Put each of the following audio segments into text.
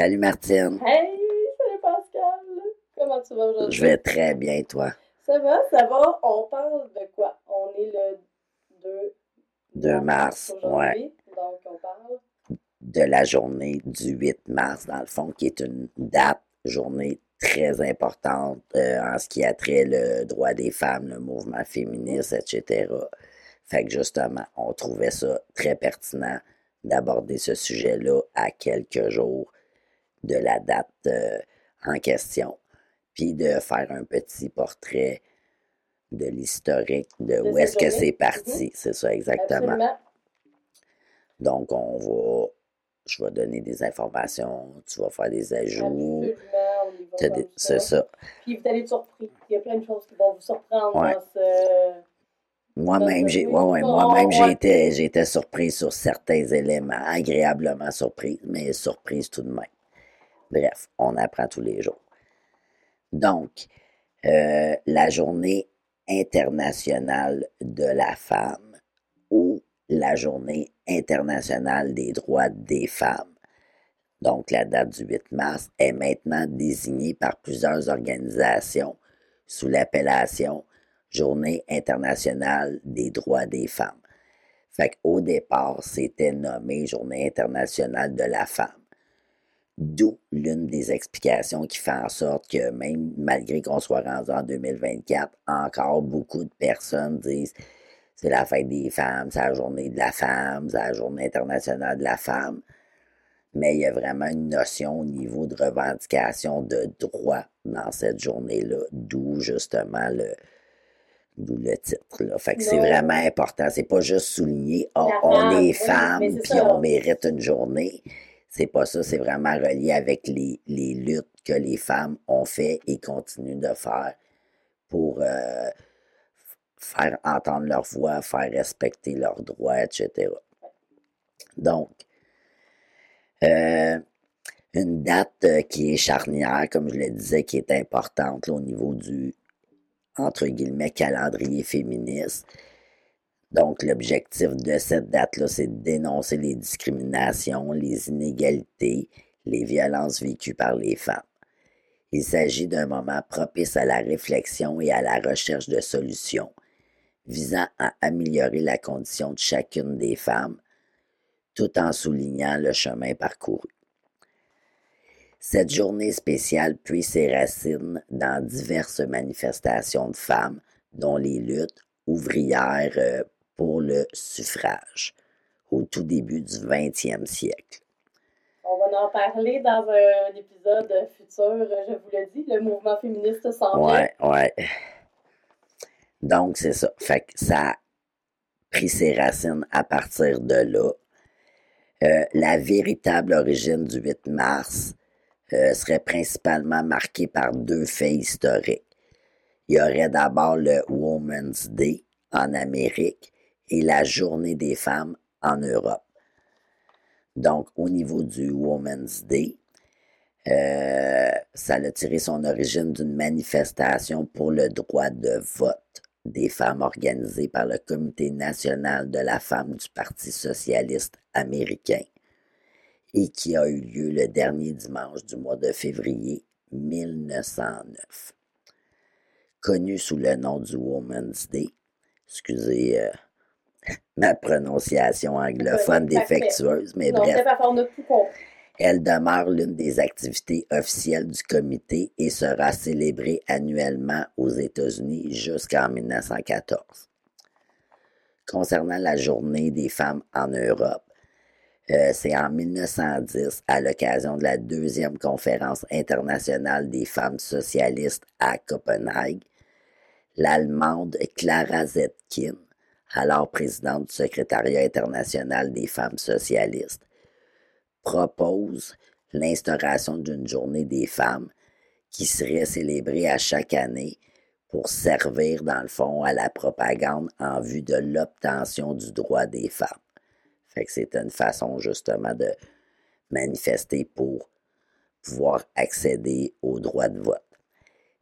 Salut Martine. Hey, salut Pascal. Comment tu vas aujourd'hui? Je vais très bien, toi. Ça va, ça va. On parle de quoi? On est le 2, 2 mars, aujourd'hui. ouais. Donc, on parle. De la journée du 8 mars, dans le fond, qui est une date, journée très importante euh, en ce qui a trait le droit des femmes, le mouvement féministe, etc. Fait que justement, on trouvait ça très pertinent d'aborder ce sujet-là à quelques jours de la date euh, en question, puis de faire un petit portrait de l'historique de, De où est-ce que c'est parti. C'est ça, exactement. Absolument. Donc, on va, je vais donner des informations, tu vas faire des ajouts. C'est ça. Puis vous allez être surpris. Il y a plein de choses qui vont vous surprendre Ouais. dans ce. Moi-même, j'ai, ouais, ouais, moi-même, j'ai ouais. été, j'ai été surprise sur certains éléments, agréablement surprise, mais surprise tout de même. Bref, on apprend tous les jours. Donc, euh, la journée internationale de la femme ou la journée internationale des droits des femmes, donc la date du 8 mars, est maintenant désignée par plusieurs organisations sous l'appellation Journée internationale des droits des femmes. Fait qu'au départ, c'était nommé Journée internationale de la femme. D'où l'une des explications qui fait en sorte que même malgré qu'on soit rendu en 2024, encore beaucoup de personnes disent c'est la fête des femmes, c'est la journée de la femme, c'est la journée internationale de la femme. Mais il y a vraiment une notion au niveau de revendication de droit dans cette journée-là, d'où justement le, d'où le titre. Là. Fait que c'est vraiment important. C'est pas juste souligner, La on femme, est c'est puis on mérite une journée. C'est pas ça, c'est vraiment relié avec les, luttes que les femmes ont fait et continuent de faire pour euh, faire entendre leur voix, faire respecter leurs droits, etc. Donc, euh, une date euh, qui est charnière, comme je le disais, qui est importante au niveau du, entre guillemets, calendrier féministe. Donc, l'objectif de cette date-là, c'est de dénoncer les discriminations, les inégalités, les violences vécues par les femmes. Il s'agit d'un moment propice à la réflexion et à la recherche de solutions visant à améliorer la condition de chacune des femmes, tout en soulignant le chemin parcouru. Cette journée spéciale puise ses racines dans diverses manifestations de femmes, dont les luttes ouvrières euh, le suffrage au tout début du 20e siècle. On va en parler dans un épisode futur, je vous le dis. Le mouvement féministe s'en vient. Ouais, ouais. Donc, c'est ça. Fait que ça a pris ses racines à partir de là. Euh, la véritable origine du 8 mars euh, serait principalement marquée par deux faits historiques. Il y aurait d'abord le Women's Day en Amérique et la Journée des femmes en Europe. Donc, au niveau du Women's Day, euh, ça a tiré son origine d'une manifestation pour le droit de vote des femmes organisée par le Comité national de la femme du Parti socialiste américain et qui a eu lieu le dernier dimanche du mois de février 1909. Connu sous le nom du Women's Day, excusez euh, ma prononciation anglophone défectueuse, mais Non, bref, elle demeure l'une des activités officielles du comité et sera célébrée annuellement aux États-Unis jusqu'en 1914. Concernant la journée des femmes en Europe, euh, c'est en 1910, à l'occasion de la deuxième conférence internationale des femmes socialistes à Copenhague, l'Allemande Clara Zetkin, alors présidente du secrétariat international des femmes socialistes, propose l'instauration d'une journée des femmes qui serait célébrée à chaque année pour servir, dans le fond, à la propagande en vue de l'obtention du droit des femmes. Fait que c'est une façon justement de manifester pour pouvoir accéder au droit de vote.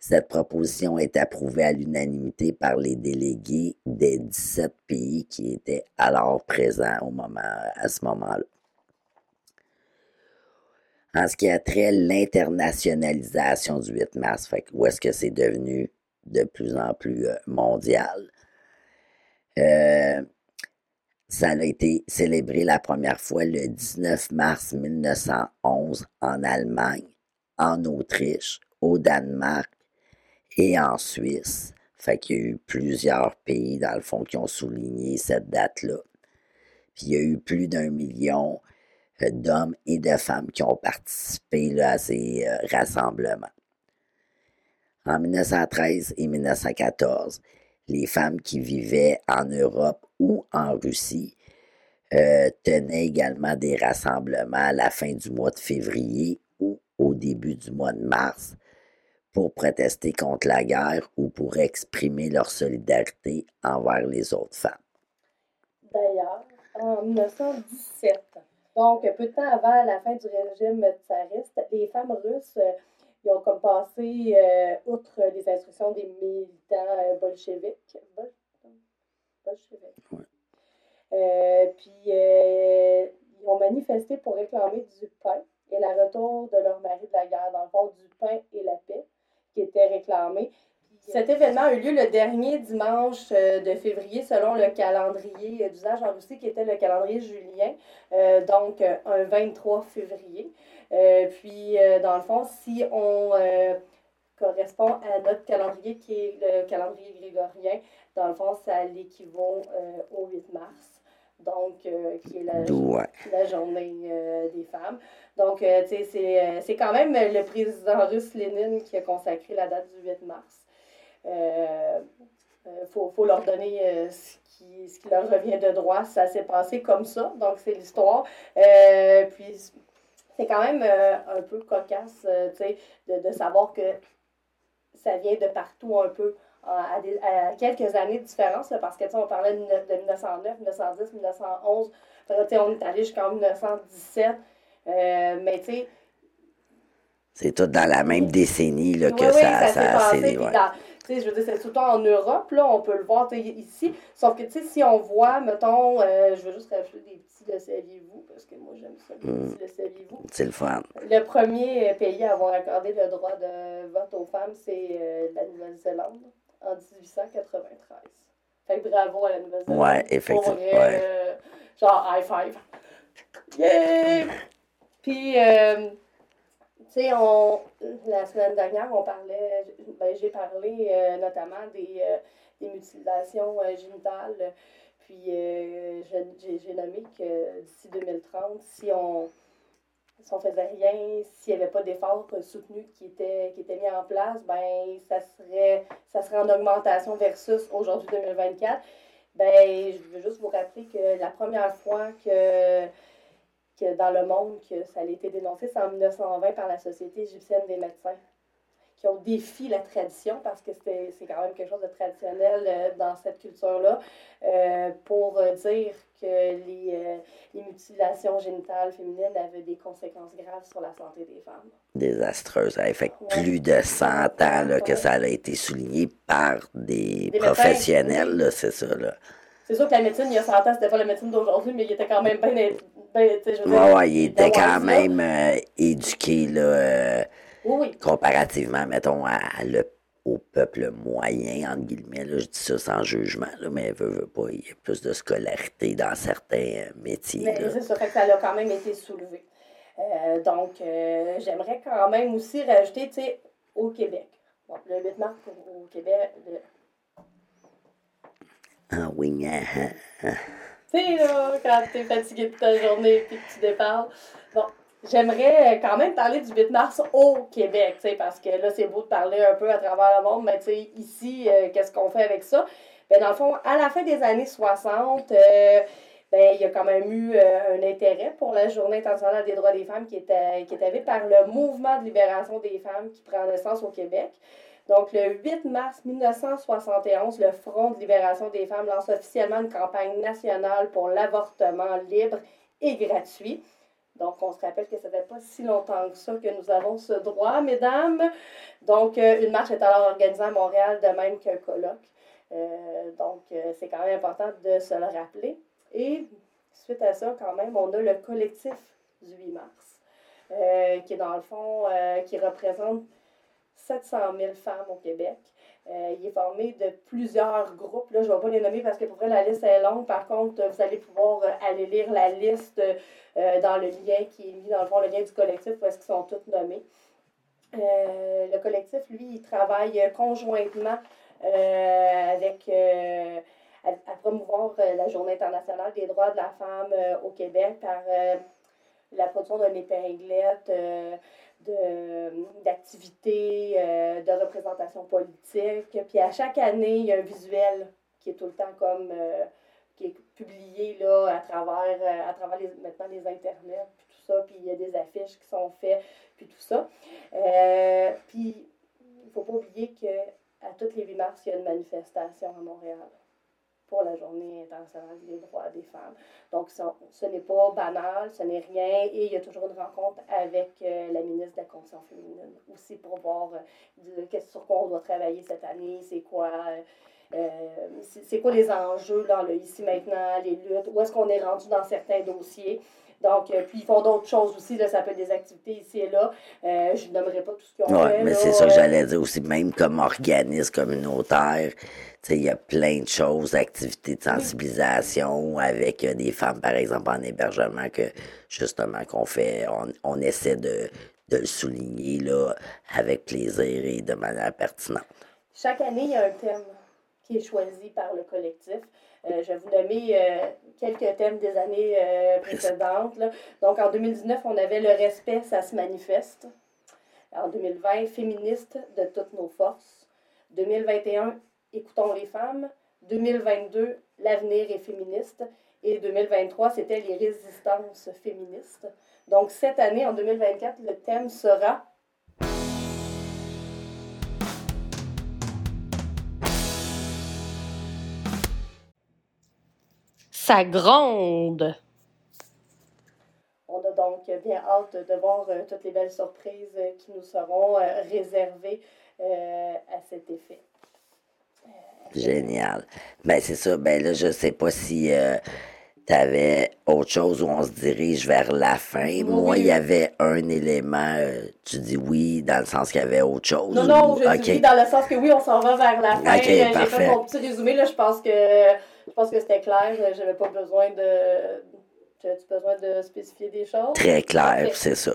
Cette proposition est approuvée à l'unanimité par les délégués des 17 pays qui étaient alors présents au moment, à ce moment-là. En ce qui a trait l'internationalisation du 8 mars, fait où est-ce que c'est devenu de plus en plus euh, mondial? Euh, ça a été célébré la première fois le 19 mars 1911 en Allemagne, en Autriche, au Danemark et en Suisse. Fait qu'il y a eu plusieurs pays, dans le fond, qui ont souligné cette date-là. Puis il y a eu plus d'un million euh, d'hommes et de femmes qui ont participé à ces euh, rassemblements. En 1913 et 1914, les femmes qui vivaient en Europe ou en Russie euh, tenaient également des rassemblements à la fin du mois de février ou au début du mois de mars pour protester contre la guerre ou pour exprimer leur solidarité envers les autres femmes. D'ailleurs, en 1917, donc peu de temps avant la fin du régime tsariste, les femmes russes euh, ils ont comme passé, euh, outre les instructions des militants euh, bolcheviques, bolcheviques. puis ils ont manifesté pour réclamer du pain et le retour de leur mari de la guerre, dans le fond, du pain et la paix qui était réclamé. Cet événement a eu lieu le dernier dimanche euh, de février selon le calendrier d'usage en Russie qui était le calendrier julien, euh, donc euh, un 23 février. puis, dans le fond, si on correspond à notre calendrier qui est le calendrier grégorien, dans le fond, ça l'équivaut au 8 mars donc qui est la, la journée des femmes. Donc, tu sais, c'est quand même le président russe Lénine qui a consacré la date du 8 mars. Il euh, euh, faut, leur donner euh, ce qui, ce qui, leur revient de droit. Ça s'est passé comme ça, donc c'est l'histoire. puis c'est quand même un peu cocasse de, de, savoir que ça vient de partout un peu. À, quelques années de différence, parce que on parlait de, 1909, 1910, 1911, on est allé jusqu'en 1917. mais tu sais, c'est tout dans la même décennie là, que ça, ça, s'est je veux dire, c'est tout le temps en Europe, là, on peut le voir ici. Sauf que, tu sais, si on voit, mettons, euh, je veux juste rajouter des petits le saviez-vous, parce que moi, j'aime ça, les mm. petits le saviez-vous. C'est le fun. Le premier pays à avoir accordé le droit de vote aux femmes, c'est euh, la Nouvelle-Zélande, en 1893. Fait que bravo à la Nouvelle-Zélande. Ouais, effectivement. ouais. Euh, genre, high five. Yeah! Puis, euh, tu sais, on, la semaine dernière, on parlait, ben, j'ai parlé euh, notamment des, des mutilations génitales. Puis j'ai nommé que d'ici 2030, si on si on faisait rien, s'il n'y avait pas d'efforts soutenus qui étaient, qui étaient mis en place, ben ça serait, ça serait en augmentation versus aujourd'hui 2024. Ben, je veux juste vous rappeler que la première fois que que dans le monde que ça a été dénoncé, c'est en 1920 par la Société égyptienne des médecins, qui ont défié la tradition, parce que c'est quand même quelque chose de traditionnel euh, dans cette culture-là, euh, pour euh, dire que les, les, mutilations génitales féminines avaient des conséquences graves sur la santé des femmes. Désastreuse. Ça fait plus de 100 ans que ça a été souligné par des, professionnels, c'est ça. Là. C'est sûr que la médecine, il y a 100 ans, c'était pas la médecine d'aujourd'hui, mais il était quand même bien. ben, ouais, ouais, il était quand même euh, éduqué, là, euh, oui, comparativement, mettons, à, le, au peuple moyen, entre guillemets. Là, je dis ça sans jugement, là, mais veut, veut pas, il y a plus de scolarité dans certains euh, métiers. Mais c'est ça, fait que ça a quand même été soulevé. donc, j'aimerais quand même aussi rajouter, tu sais, au Québec. Bon, le 8 mars au Québec, ah oui, hein, hein, hein. Tu sais, là, quand t'es fatigué de ta journée et que tu déparles. J'aimerais quand même parler du 8 mars au Québec, parce que là, c'est beau de parler un peu à travers le monde, mais ici, euh, qu'est-ce qu'on fait avec ça? Ben, dans le fond, à la fin des années 60, euh, ben, il y a quand même eu euh, un intérêt pour la Journée internationale des droits des femmes qui était, qui était par le mouvement de libération des femmes qui prend naissance au Québec. Donc, le 8 mars 1971, le Front de libération des femmes lance officiellement une campagne nationale pour l'avortement libre et gratuit. Donc, on se rappelle que ça fait pas si longtemps que ça que nous avons ce droit, mesdames. Donc, euh, une marche est alors organisée à Montréal, de même qu'un colloque. Euh, donc, euh, c'est quand même important de se le rappeler. Et suite à ça, quand même, on a le collectif du 8 mars. qui est dans le fond, qui représente 700 000 femmes au Québec. Il est formé de plusieurs groupes. Là, je ne vais pas les nommer parce que pour vrai, la liste est longue. Par contre, vous allez pouvoir aller lire la liste dans le lien qui est mis dans le fond, le lien du collectif parce qu'ils sont tous nommés. le collectif, lui, il travaille conjointement avec à, promouvoir euh, la Journée internationale des droits de la femme euh, au Québec par euh, la production d'un épinglette d'activités, de, représentation politique. Puis à chaque année, il y a un visuel qui est tout le temps comme qui est publié là, à travers, à travers les, maintenant les internets, puis tout ça, puis il y a des affiches qui sont faites, puis tout ça. puis il ne faut pas oublier qu'à toutes les 8 mars, il y a une manifestation à Montréal pour la Journée internationale des droits des femmes. Donc, ce n'est pas banal, ce n'est rien, et il y a toujours une rencontre avec euh, la ministre de la Condition féminine aussi pour voir euh, sur quoi on doit travailler cette année, c'est quoi. Euh, c'est quoi les enjeux ici maintenant, les luttes, où est-ce qu'on est rendu dans certains dossiers. Donc, euh, puis ils font d'autres choses aussi, là, ça peut être des activités ici et là. Euh, je ne nommerai pas tout ce qu'ils ont ouais, mais c'est ça que j'allais dire aussi, même comme organisme communautaire, il y a plein de choses, activités de sensibilisation avec euh, des femmes, par exemple, en hébergement, que justement qu'on fait, on, on essaie de, de le souligner là, avec plaisir et de manière pertinente. Chaque année, il y a un thème qui est choisi par le collectif. Euh, je vais vous nommer euh, quelques thèmes des années euh, précédentes. Donc, en 2019, on avait le respect, ça se manifeste. En 2020, féministe de toutes nos forces. 2021, écoutons les femmes. 2022, l'avenir est féministe. Et 2023, c'était les résistances féministes. Donc, cette année, en 2024, le thème sera ça gronde. On a donc bien hâte de voir euh, toutes les belles surprises euh, qui nous seront euh, réservées à cet effet. Génial. Ben c'est ça. Ben là, je sais pas si tu avais autre chose où on se dirige vers la fin. Moi, il y avait un élément, tu dis oui, dans le sens qu'il y avait autre chose. Non, non, je dis oui, dans le sens que oui, on s'en va vers la fin. J'ai fait mon petit résumé, là, je pense que je pense que c'était clair. J'avais pas besoin de. As-tu besoin de spécifier des choses? Très clair, c'est ça.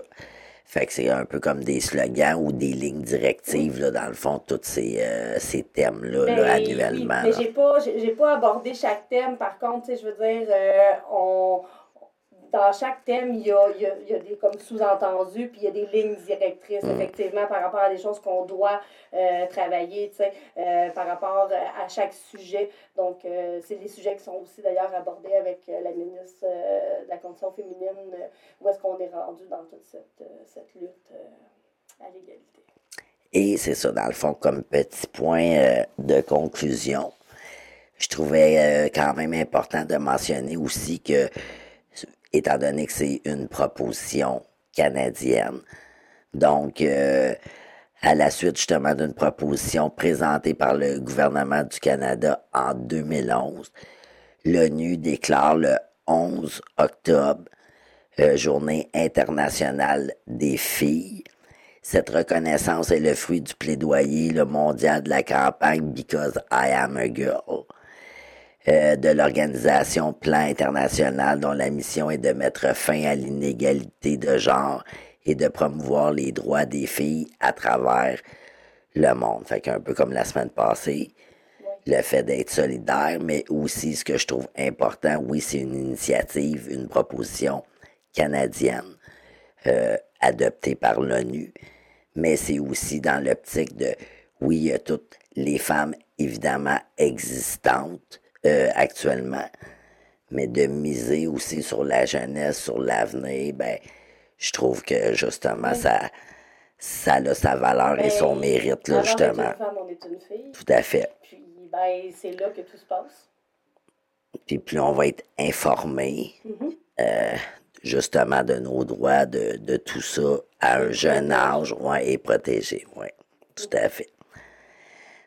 Fait que c'est un peu comme des slogans ou des lignes directives, là, dans le fond, tous ces, euh, ces thèmes-là, là, ben, annuellement. mais j'ai pas, pas abordé chaque thème. Par contre, je veux dire, euh, on, dans chaque thème, il y a, il y a, des comme sous-entendus, puis il y a des lignes directrices, mm. effectivement, par rapport à des choses qu'on doit euh, travailler, tu sais, euh, par rapport à chaque sujet. Donc, euh, c'est des sujets qui sont aussi d'ailleurs abordés avec la ministre de la Condition féminine, où est-ce qu'on est rendu dans toute cette, cette lutte à l'égalité. Et c'est ça, dans le fond, comme petit point de conclusion, je trouvais quand même important de mentionner aussi que étant donné que c'est une proposition canadienne. Donc, euh, à la suite justement d'une proposition présentée par le gouvernement du Canada en 2011, l'ONU déclare le 11 octobre euh, Journée internationale des filles. Cette reconnaissance est le fruit du plaidoyer le mondial de la campagne Because I Am a Girl. Euh, de l'organisation Plan International dont la mission est de mettre fin à l'inégalité de genre et de promouvoir les droits des filles à travers le monde. Fait qu'un peu comme la semaine passée, le fait d'être solidaire, mais aussi ce que je trouve important, oui, c'est une initiative, une proposition canadienne euh, adoptée par l'ONU, mais c'est aussi dans l'optique de, oui, il y a toutes les femmes évidemment existantes, euh, actuellement, mais de miser aussi sur la jeunesse, sur l'avenir, ben, je trouve que justement, ça, ça a sa valeur et son ben, mérite, là, justement. Une femme, on est une fille. Tout à fait. Puis, ben, c'est là que tout se passe. Puis plus on va être informé, mm-hmm. euh, justement, de nos droits, de, de tout ça, à un jeune âge, ouais, et protégé, oui, tout à fait.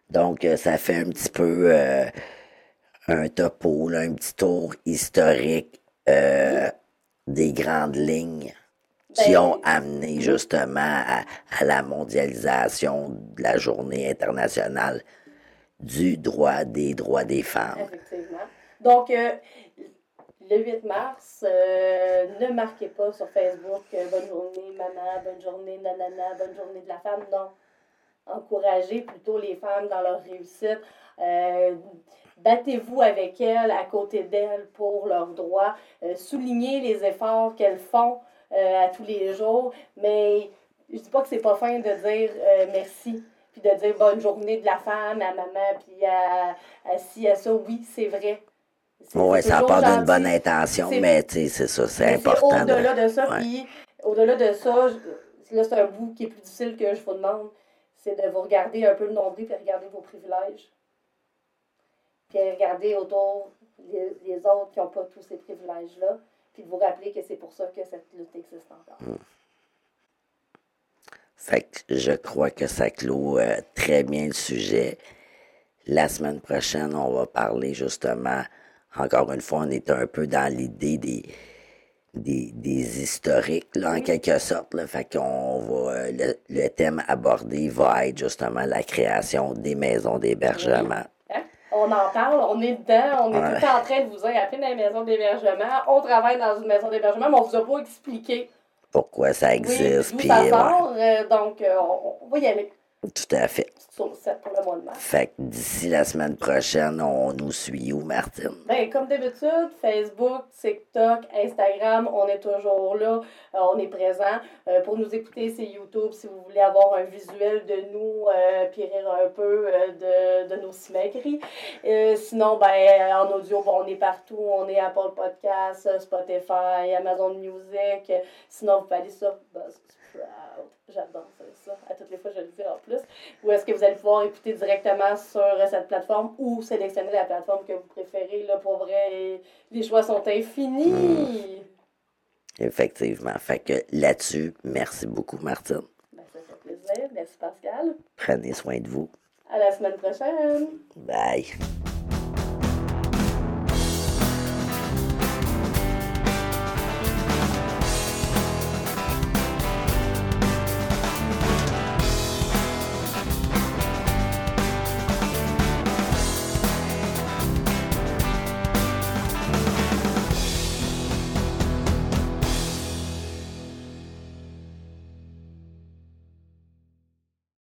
Donc, euh, ça fait un petit peu un topo, un petit tour historique euh, des grandes lignes qui Ben- ont amené justement à, à la mondialisation de la journée internationale du droit des droits des femmes. Effectivement. Donc, euh, le 8 mars, euh, ne marquez pas sur Facebook euh, Bonne journée, maman, bonne journée, nanana, bonne journée de la femme. Non. Encouragez plutôt les femmes dans leur réussite. Battez-vous avec elles, à côté d'elles, pour leurs droits. Euh, soulignez les efforts qu'elles font euh, à tous les jours. Mais je dis pas que c'est pas fin de dire euh, merci, puis de dire bonne journée de la femme à maman, puis à, à ci, à ça. Oui, c'est vrai. Oui, ça part d'une bonne intention, mais tu sais, c'est ça, c'est important. de- Au-delà de ça, Ouais. puis au-delà de ça, je- là, c'est un bout qui est plus difficile que je vous demande, c'est de vous regarder un peu le nombril, puis regarder vos privilèges. Puis regarder autour les, les autres qui n'ont pas tous ces privilèges-là, puis de vous rappeler que c'est pour ça que cette lutte existe encore. Fait que je crois que ça clôt euh, très bien le sujet. La semaine prochaine, on va parler justement, encore une fois, on est un peu dans l'idée des, des, des historiques, là, en quelque sorte. Là. Fait qu'on va, euh, le, le thème abordé va être justement la création des maisons d'hébergement. On en parle, on est dedans, on est Ouais. tout en train de vous dire, appelez dans les maisons d'hébergement, on travaille dans une maison d'hébergement, mais on vous a pas expliqué Pourquoi ça existe, puis ça ouais, sort, euh, donc euh, on va y aller. Tout à fait. Petite saucette pour le mois de mars. Fait que d'ici la semaine prochaine, on nous suit où, Martine? Ben, comme d'habitude, Facebook, TikTok, Instagram, on est toujours là, euh, on est présent. Euh, pour nous écouter, c'est YouTube si vous voulez avoir un visuel de nous, euh, puis rire un peu euh, de, de nos simagrées. Euh, sinon, ben, en audio, bon, on est partout. On est Apple Podcasts, Spotify, Amazon Music. Sinon, vous pouvez aller sur Buzzsprout. J'adore ça. À toutes les fois, je le dis en plus. Ou est-ce que vous allez pouvoir écouter directement sur euh, cette plateforme ou sélectionner la plateforme que vous préférez. Là, pour vrai, les choix sont infinis. Effectivement. Fait que là-dessus, merci beaucoup, Martine. Ben, ça fait plaisir. Merci Pascal. Prenez soin de vous. À la semaine prochaine. Bye.